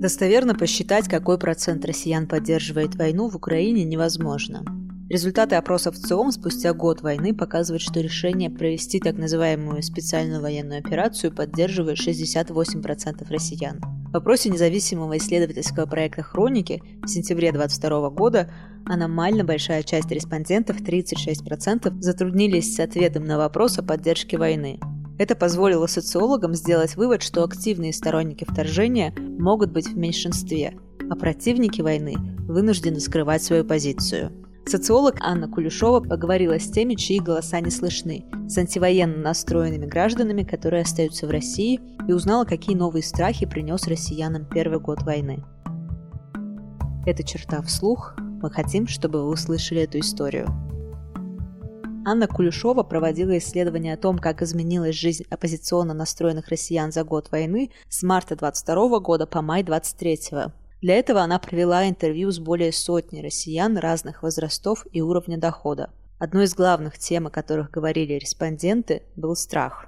Достоверно посчитать, какой процент россиян поддерживает войну в Украине, невозможно. Результаты опросов ЦИОМ спустя год войны показывают, что решение провести так называемую специальную военную операцию поддерживает 68% россиян. В опросе независимого исследовательского проекта «Хроники» в сентябре 2022 года аномально большая часть респондентов, 36%, затруднились с ответом на вопрос о поддержке войны. Это позволило социологам сделать вывод, что активные сторонники вторжения могут быть в меньшинстве, а противники войны вынуждены скрывать свою позицию. Социолог Анна Кулешова поговорила с теми, чьи голоса не слышны, с антивоенно настроенными гражданами, которые остаются в России, и узнала, какие новые страхи принес россиянам первый год войны. Это черта вслух. Мы хотим, чтобы вы услышали эту историю. Анна Кулешова проводила исследование о том, как изменилась жизнь оппозиционно настроенных россиян за год войны с марта 22 года по май 23 для этого она провела интервью с более сотни россиян разных возрастов и уровня дохода. Одной из главных тем, о которых говорили респонденты, был страх.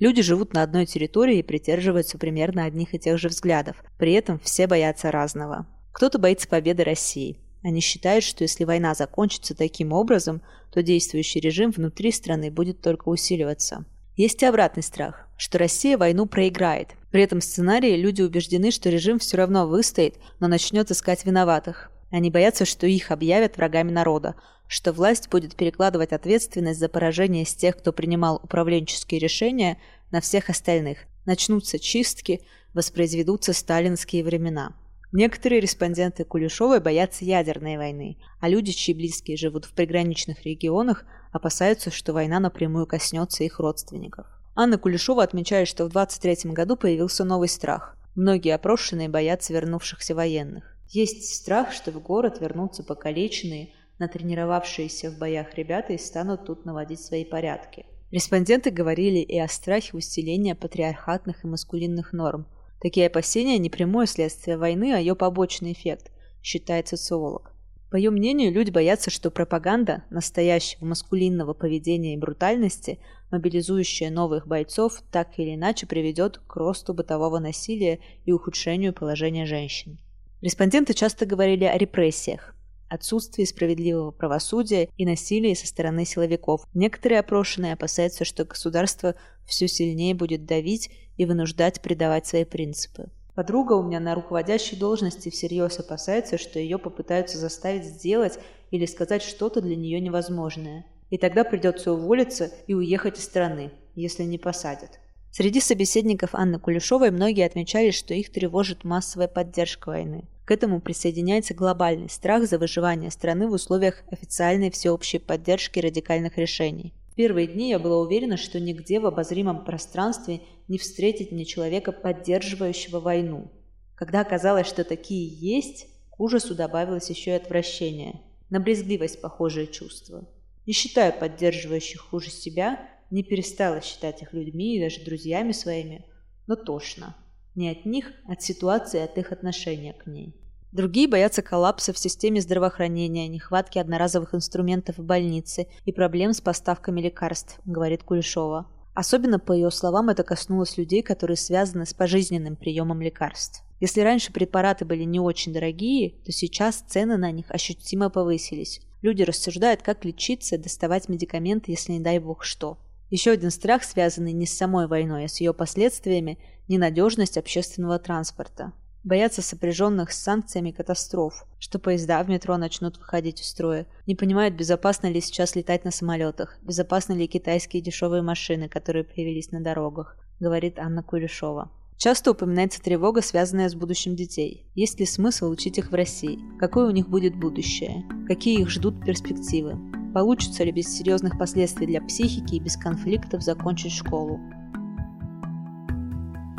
Люди живут на одной территории и придерживаются примерно одних и тех же взглядов. При этом все боятся разного. Кто-то боится победы России. Они считают, что если война закончится таким образом, то действующий режим внутри страны будет только усиливаться. Есть и обратный страх, что Россия войну проиграет, при этом сценарии люди убеждены, что режим все равно выстоит, но начнет искать виноватых. Они боятся, что их объявят врагами народа, что власть будет перекладывать ответственность за поражение с тех, кто принимал управленческие решения, на всех остальных. Начнутся чистки, воспроизведутся сталинские времена. Некоторые респонденты Кулешовой боятся ядерной войны, а люди, чьи близкие живут в приграничных регионах, опасаются, что война напрямую коснется их родственников. Анна Кулешова отмечает, что в 23 году появился новый страх. Многие опрошенные боятся вернувшихся военных. Есть страх, что в город вернутся покалеченные, натренировавшиеся в боях ребята и станут тут наводить свои порядки. Респонденты говорили и о страхе усиления патриархатных и маскулинных норм. Такие опасения – не прямое следствие войны, а ее побочный эффект, считает социолог. По ее мнению, люди боятся, что пропаганда настоящего маскулинного поведения и брутальности, мобилизующая новых бойцов, так или иначе приведет к росту бытового насилия и ухудшению положения женщин. Респонденты часто говорили о репрессиях, отсутствии справедливого правосудия и насилии со стороны силовиков. Некоторые опрошенные опасаются, что государство все сильнее будет давить и вынуждать предавать свои принципы. Подруга у меня на руководящей должности всерьез опасается, что ее попытаются заставить сделать или сказать что-то для нее невозможное. И тогда придется уволиться и уехать из страны, если не посадят. Среди собеседников Анны Кулешовой многие отмечали, что их тревожит массовая поддержка войны. К этому присоединяется глобальный страх за выживание страны в условиях официальной всеобщей поддержки радикальных решений первые дни я была уверена, что нигде в обозримом пространстве не встретить мне человека, поддерживающего войну. Когда оказалось, что такие есть, к ужасу добавилось еще и отвращение. На брезгливость похожее чувство. Не считаю поддерживающих хуже себя, не перестала считать их людьми и даже друзьями своими, но тошно. Не от них, а от ситуации, от их отношения к ней. Другие боятся коллапса в системе здравоохранения, нехватки одноразовых инструментов в больнице и проблем с поставками лекарств, говорит Кулешова. Особенно, по ее словам, это коснулось людей, которые связаны с пожизненным приемом лекарств. Если раньше препараты были не очень дорогие, то сейчас цены на них ощутимо повысились. Люди рассуждают, как лечиться, доставать медикаменты, если не дай бог что. Еще один страх, связанный не с самой войной, а с ее последствиями – ненадежность общественного транспорта. Боятся сопряженных с санкциями катастроф, что поезда в метро начнут выходить из строя. Не понимают, безопасно ли сейчас летать на самолетах, безопасны ли китайские дешевые машины, которые появились на дорогах, говорит Анна Кулешова. Часто упоминается тревога, связанная с будущим детей. Есть ли смысл учить их в России? Какое у них будет будущее? Какие их ждут перспективы? Получится ли без серьезных последствий для психики и без конфликтов закончить школу?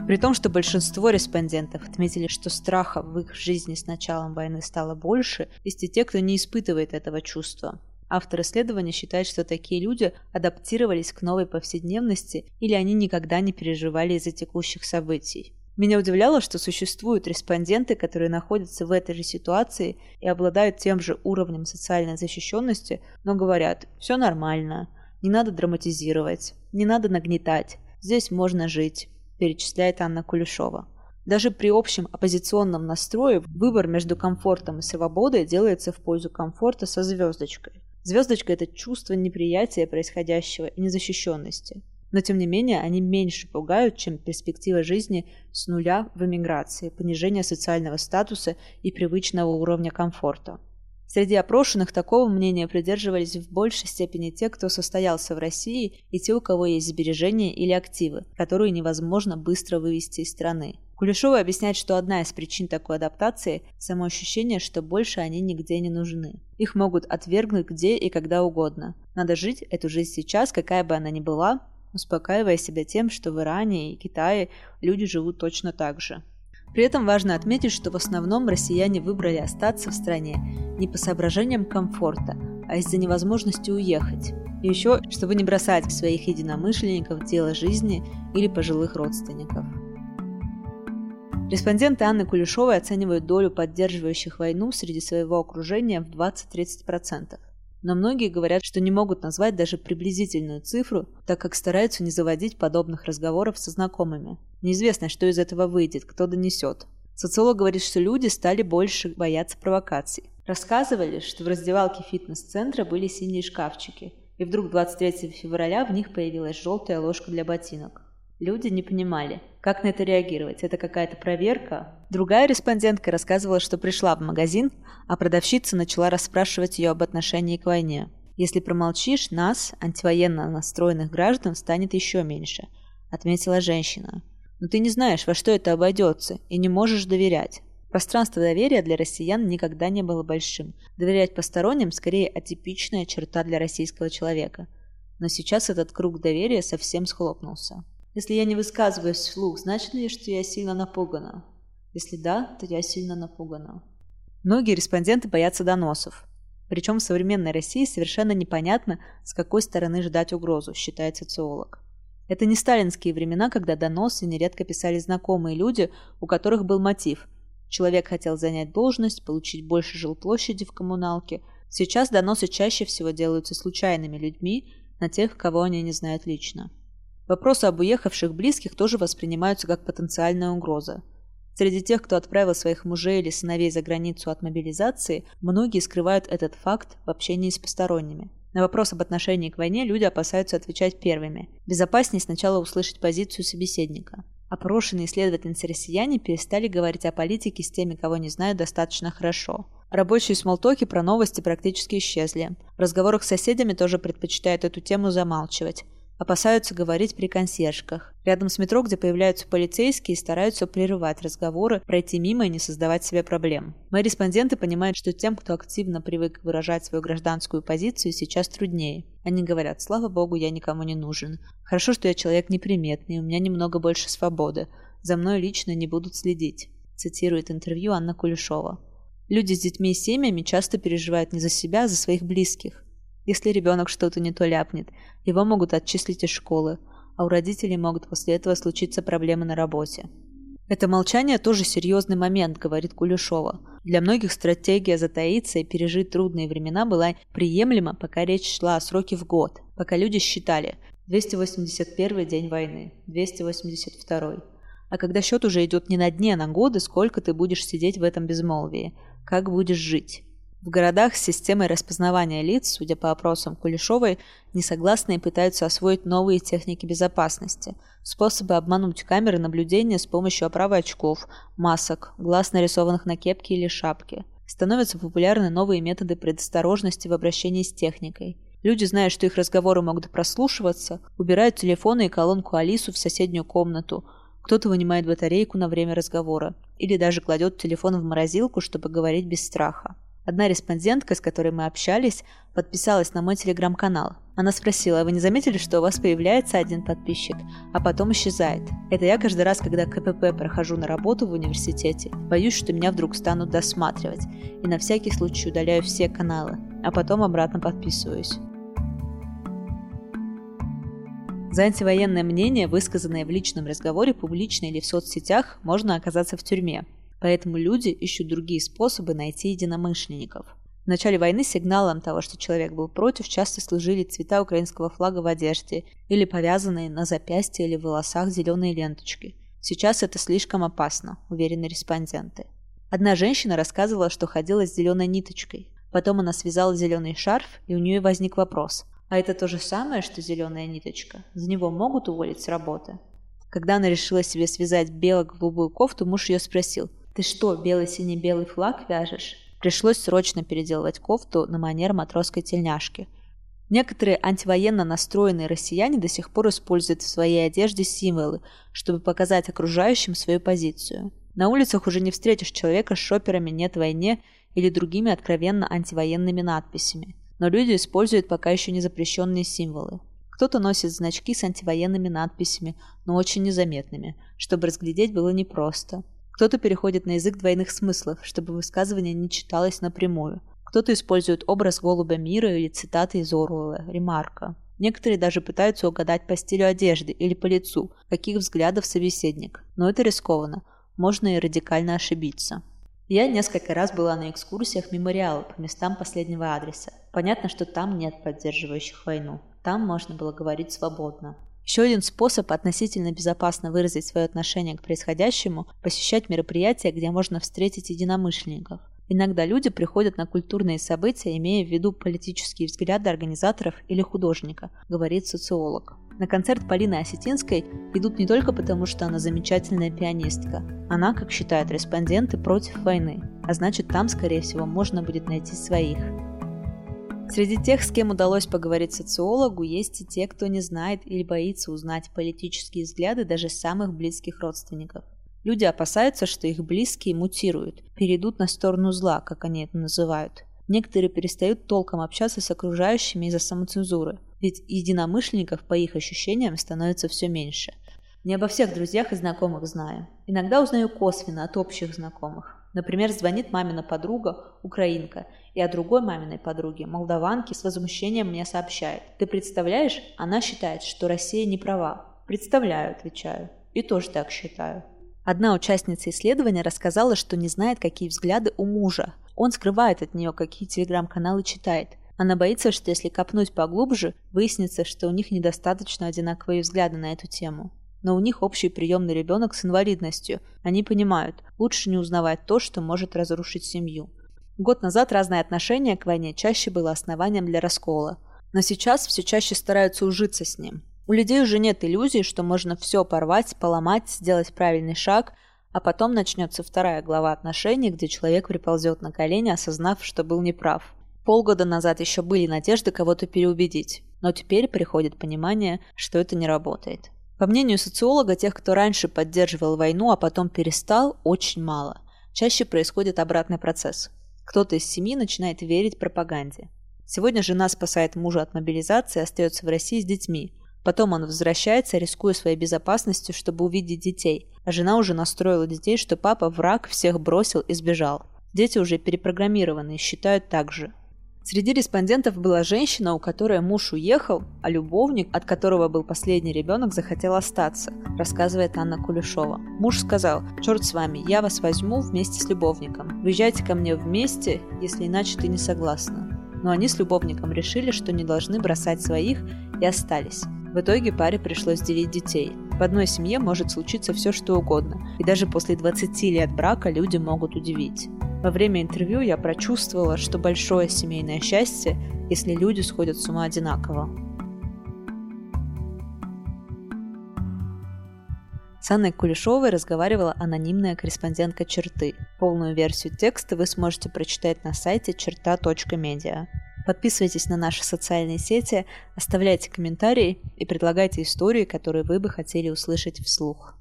При том, что большинство респондентов отметили, что страха в их жизни с началом войны стало больше, есть и те, кто не испытывает этого чувства. Автор исследования считает, что такие люди адаптировались к новой повседневности или они никогда не переживали из-за текущих событий. Меня удивляло, что существуют респонденты, которые находятся в этой же ситуации и обладают тем же уровнем социальной защищенности, но говорят «все нормально», «не надо драматизировать», «не надо нагнетать», «здесь можно жить», перечисляет Анна Кулешова. Даже при общем оппозиционном настрое выбор между комфортом и свободой делается в пользу комфорта со звездочкой. Звездочка – это чувство неприятия происходящего и незащищенности. Но тем не менее они меньше пугают, чем перспектива жизни с нуля в эмиграции, понижение социального статуса и привычного уровня комфорта. Среди опрошенных такого мнения придерживались в большей степени те, кто состоялся в России, и те, у кого есть сбережения или активы, которые невозможно быстро вывести из страны. Кулешова объясняет, что одна из причин такой адаптации – само ощущение, что больше они нигде не нужны. Их могут отвергнуть где и когда угодно. Надо жить эту жизнь сейчас, какая бы она ни была, успокаивая себя тем, что в Иране и Китае люди живут точно так же. При этом важно отметить, что в основном россияне выбрали остаться в стране не по соображениям комфорта, а из-за невозможности уехать. И еще, чтобы не бросать своих единомышленников, дело жизни или пожилых родственников. Респонденты Анны Кулешовой оценивают долю поддерживающих войну среди своего окружения в 20-30%. Но многие говорят, что не могут назвать даже приблизительную цифру, так как стараются не заводить подобных разговоров со знакомыми. Неизвестно, что из этого выйдет, кто донесет. Социолог говорит, что люди стали больше бояться провокаций. Рассказывали, что в раздевалке фитнес-центра были синие шкафчики, и вдруг 23 февраля в них появилась желтая ложка для ботинок. Люди не понимали, как на это реагировать. Это какая-то проверка? Другая респондентка рассказывала, что пришла в магазин, а продавщица начала расспрашивать ее об отношении к войне. «Если промолчишь, нас, антивоенно настроенных граждан, станет еще меньше», – отметила женщина. «Но ты не знаешь, во что это обойдется, и не можешь доверять». Пространство доверия для россиян никогда не было большим. Доверять посторонним – скорее атипичная черта для российского человека. Но сейчас этот круг доверия совсем схлопнулся. Если я не высказываюсь вслух, значит ли, что я сильно напугана? Если да, то я сильно напугана. Многие респонденты боятся доносов. Причем в современной России совершенно непонятно, с какой стороны ждать угрозу, считает социолог. Это не сталинские времена, когда доносы нередко писали знакомые люди, у которых был мотив. Человек хотел занять должность, получить больше жилплощади в коммуналке. Сейчас доносы чаще всего делаются случайными людьми на тех, кого они не знают лично. Вопросы об уехавших близких тоже воспринимаются как потенциальная угроза. Среди тех, кто отправил своих мужей или сыновей за границу от мобилизации, многие скрывают этот факт в общении с посторонними. На вопрос об отношении к войне люди опасаются отвечать первыми. Безопаснее сначала услышать позицию собеседника. Опрошенные исследовательницы-россияне перестали говорить о политике с теми, кого не знают достаточно хорошо. Рабочие смолтоки про новости практически исчезли. В разговорах с соседями тоже предпочитают эту тему замалчивать опасаются говорить при консьержках. Рядом с метро, где появляются полицейские, стараются прерывать разговоры, пройти мимо и не создавать себе проблем. Мои респонденты понимают, что тем, кто активно привык выражать свою гражданскую позицию, сейчас труднее. Они говорят, слава богу, я никому не нужен. Хорошо, что я человек неприметный, у меня немного больше свободы. За мной лично не будут следить. Цитирует интервью Анна Кулешова. Люди с детьми и семьями часто переживают не за себя, а за своих близких. Если ребенок что-то не то ляпнет, его могут отчислить из школы, а у родителей могут после этого случиться проблемы на работе. Это молчание тоже серьезный момент, говорит Кулешова. Для многих стратегия затаиться и пережить трудные времена была приемлема, пока речь шла о сроке в год, пока люди считали 281 день войны, 282. А когда счет уже идет не на дне, а на годы, сколько ты будешь сидеть в этом безмолвии, как будешь жить. В городах с системой распознавания лиц, судя по опросам Кулешовой, несогласные пытаются освоить новые техники безопасности, способы обмануть камеры наблюдения с помощью оправы очков, масок, глаз, нарисованных на кепке или шапке. Становятся популярны новые методы предосторожности в обращении с техникой. Люди, зная, что их разговоры могут прослушиваться, убирают телефоны и колонку Алису в соседнюю комнату, кто-то вынимает батарейку на время разговора или даже кладет телефон в морозилку, чтобы говорить без страха. Одна респондентка, с которой мы общались, подписалась на мой телеграм-канал. Она спросила, а вы не заметили, что у вас появляется один подписчик, а потом исчезает? Это я каждый раз, когда КПП прохожу на работу в университете, боюсь, что меня вдруг станут досматривать, и на всякий случай удаляю все каналы, а потом обратно подписываюсь. За антивоенное мнение, высказанное в личном разговоре, публично или в соцсетях, можно оказаться в тюрьме. Поэтому люди ищут другие способы найти единомышленников. В начале войны сигналом того, что человек был против, часто служили цвета украинского флага в одежде или повязанные на запястье или волосах зеленые ленточки. Сейчас это слишком опасно, уверены респонденты. Одна женщина рассказывала, что ходила с зеленой ниточкой. Потом она связала зеленый шарф, и у нее возник вопрос. А это то же самое, что зеленая ниточка? За него могут уволить с работы? Когда она решила себе связать бело-голубую кофту, муж ее спросил, «Ты что, белый-синий-белый флаг вяжешь?» Пришлось срочно переделывать кофту на манер матросской тельняшки. Некоторые антивоенно настроенные россияне до сих пор используют в своей одежде символы, чтобы показать окружающим свою позицию. На улицах уже не встретишь человека с шоперами «Нет войне» или другими откровенно антивоенными надписями. Но люди используют пока еще не запрещенные символы. Кто-то носит значки с антивоенными надписями, но очень незаметными, чтобы разглядеть было непросто. Кто-то переходит на язык двойных смыслов, чтобы высказывание не читалось напрямую. Кто-то использует образ голубя мира или цитаты из Оруэлла, ремарка. Некоторые даже пытаются угадать по стилю одежды или по лицу, каких взглядов собеседник. Но это рискованно. Можно и радикально ошибиться. Я несколько раз была на экскурсиях мемориала по местам последнего адреса. Понятно, что там нет поддерживающих войну. Там можно было говорить свободно. Еще один способ относительно безопасно выразить свое отношение к происходящему – посещать мероприятия, где можно встретить единомышленников. Иногда люди приходят на культурные события, имея в виду политические взгляды организаторов или художника, говорит социолог. На концерт Полины Осетинской идут не только потому, что она замечательная пианистка. Она, как считают респонденты, против войны. А значит, там, скорее всего, можно будет найти своих. Среди тех, с кем удалось поговорить социологу, есть и те, кто не знает или боится узнать политические взгляды даже самых близких родственников. Люди опасаются, что их близкие мутируют, перейдут на сторону зла, как они это называют. Некоторые перестают толком общаться с окружающими из-за самоцензуры, ведь единомышленников, по их ощущениям, становится все меньше. Не обо всех друзьях и знакомых знаю. Иногда узнаю косвенно от общих знакомых. Например, звонит мамина подруга, украинка, и о другой маминой подруге, молдаванке, с возмущением мне сообщает. Ты представляешь, она считает, что Россия не права. Представляю, отвечаю. И тоже так считаю. Одна участница исследования рассказала, что не знает, какие взгляды у мужа. Он скрывает от нее, какие телеграм-каналы читает. Она боится, что если копнуть поглубже, выяснится, что у них недостаточно одинаковые взгляды на эту тему но у них общий приемный ребенок с инвалидностью. Они понимают, лучше не узнавать то, что может разрушить семью. Год назад разное отношение к войне чаще было основанием для раскола. Но сейчас все чаще стараются ужиться с ним. У людей уже нет иллюзий, что можно все порвать, поломать, сделать правильный шаг, а потом начнется вторая глава отношений, где человек приползет на колени, осознав, что был неправ. Полгода назад еще были надежды кого-то переубедить, но теперь приходит понимание, что это не работает. По мнению социолога, тех, кто раньше поддерживал войну, а потом перестал, очень мало. Чаще происходит обратный процесс. Кто-то из семьи начинает верить пропаганде. Сегодня жена спасает мужа от мобилизации и остается в России с детьми. Потом он возвращается, рискуя своей безопасностью, чтобы увидеть детей. А жена уже настроила детей, что папа враг, всех бросил и сбежал. Дети уже перепрограммированы и считают так же. Среди респондентов была женщина, у которой муж уехал, а любовник, от которого был последний ребенок, захотел остаться, рассказывает Анна Кулешова. Муж сказал, черт с вами, я вас возьму вместе с любовником. Выезжайте ко мне вместе, если иначе ты не согласна. Но они с любовником решили, что не должны бросать своих и остались. В итоге паре пришлось делить детей. В одной семье может случиться все что угодно, и даже после 20 лет брака люди могут удивить. Во время интервью я прочувствовала, что большое семейное счастье, если люди сходят с ума одинаково. С Анной Кулешовой разговаривала анонимная корреспондентка «Черты». Полную версию текста вы сможете прочитать на сайте черта.медиа. Подписывайтесь на наши социальные сети, оставляйте комментарии и предлагайте истории, которые вы бы хотели услышать вслух.